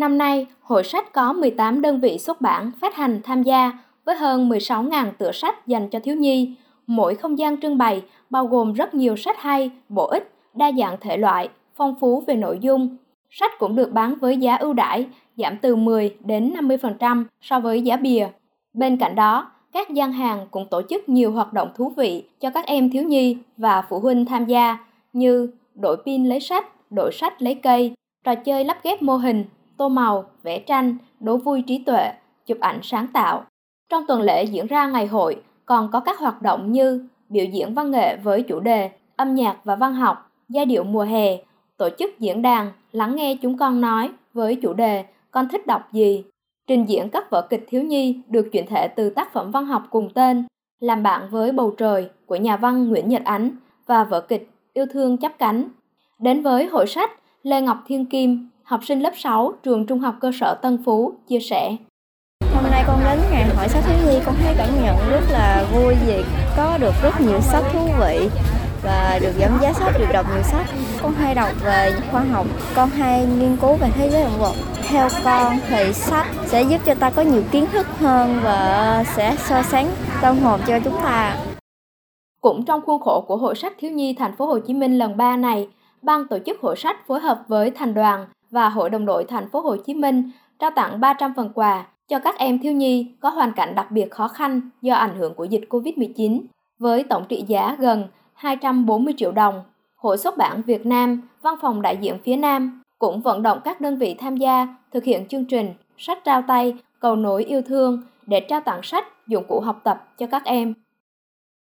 Năm nay, hội sách có 18 đơn vị xuất bản phát hành tham gia với hơn 16.000 tựa sách dành cho thiếu nhi. Mỗi không gian trưng bày bao gồm rất nhiều sách hay, bổ ích, đa dạng thể loại, phong phú về nội dung. Sách cũng được bán với giá ưu đãi, giảm từ 10 đến 50% so với giá bìa. Bên cạnh đó, các gian hàng cũng tổ chức nhiều hoạt động thú vị cho các em thiếu nhi và phụ huynh tham gia như đổi pin lấy sách, đổi sách lấy cây, trò chơi lắp ghép mô hình, tô màu, vẽ tranh, đố vui trí tuệ, chụp ảnh sáng tạo. Trong tuần lễ diễn ra ngày hội còn có các hoạt động như biểu diễn văn nghệ với chủ đề âm nhạc và văn học, giai điệu mùa hè, tổ chức diễn đàn lắng nghe chúng con nói với chủ đề con thích đọc gì, trình diễn các vở kịch thiếu nhi được chuyển thể từ tác phẩm văn học cùng tên, làm bạn với bầu trời của nhà văn Nguyễn Nhật Ánh và vở kịch Yêu thương chấp cánh. Đến với hội sách, Lê Ngọc Thiên Kim, học sinh lớp 6 trường Trung học cơ sở Tân Phú, chia sẻ. Hôm nay con đến ngày hội sách thiếu nhi con thấy cảm nhận rất là vui vì có được rất nhiều sách thú vị và được giảm giá sách, được đọc nhiều sách. Con hay đọc về khoa học, con hay nghiên cứu về thế giới động vật. Theo con thì sách sẽ giúp cho ta có nhiều kiến thức hơn và sẽ so sánh tâm hồn cho chúng ta. Cũng trong khuôn khổ của Hội sách thiếu nhi thành phố Hồ Chí Minh lần 3 này, ban tổ chức hội sách phối hợp với thành đoàn và Hội đồng đội thành phố Hồ Chí Minh trao tặng 300 phần quà cho các em thiếu nhi có hoàn cảnh đặc biệt khó khăn do ảnh hưởng của dịch Covid-19 với tổng trị giá gần 240 triệu đồng. Hội xuất bản Việt Nam, Văn phòng đại diện phía Nam cũng vận động các đơn vị tham gia thực hiện chương trình sách trao tay cầu nối yêu thương để trao tặng sách, dụng cụ học tập cho các em.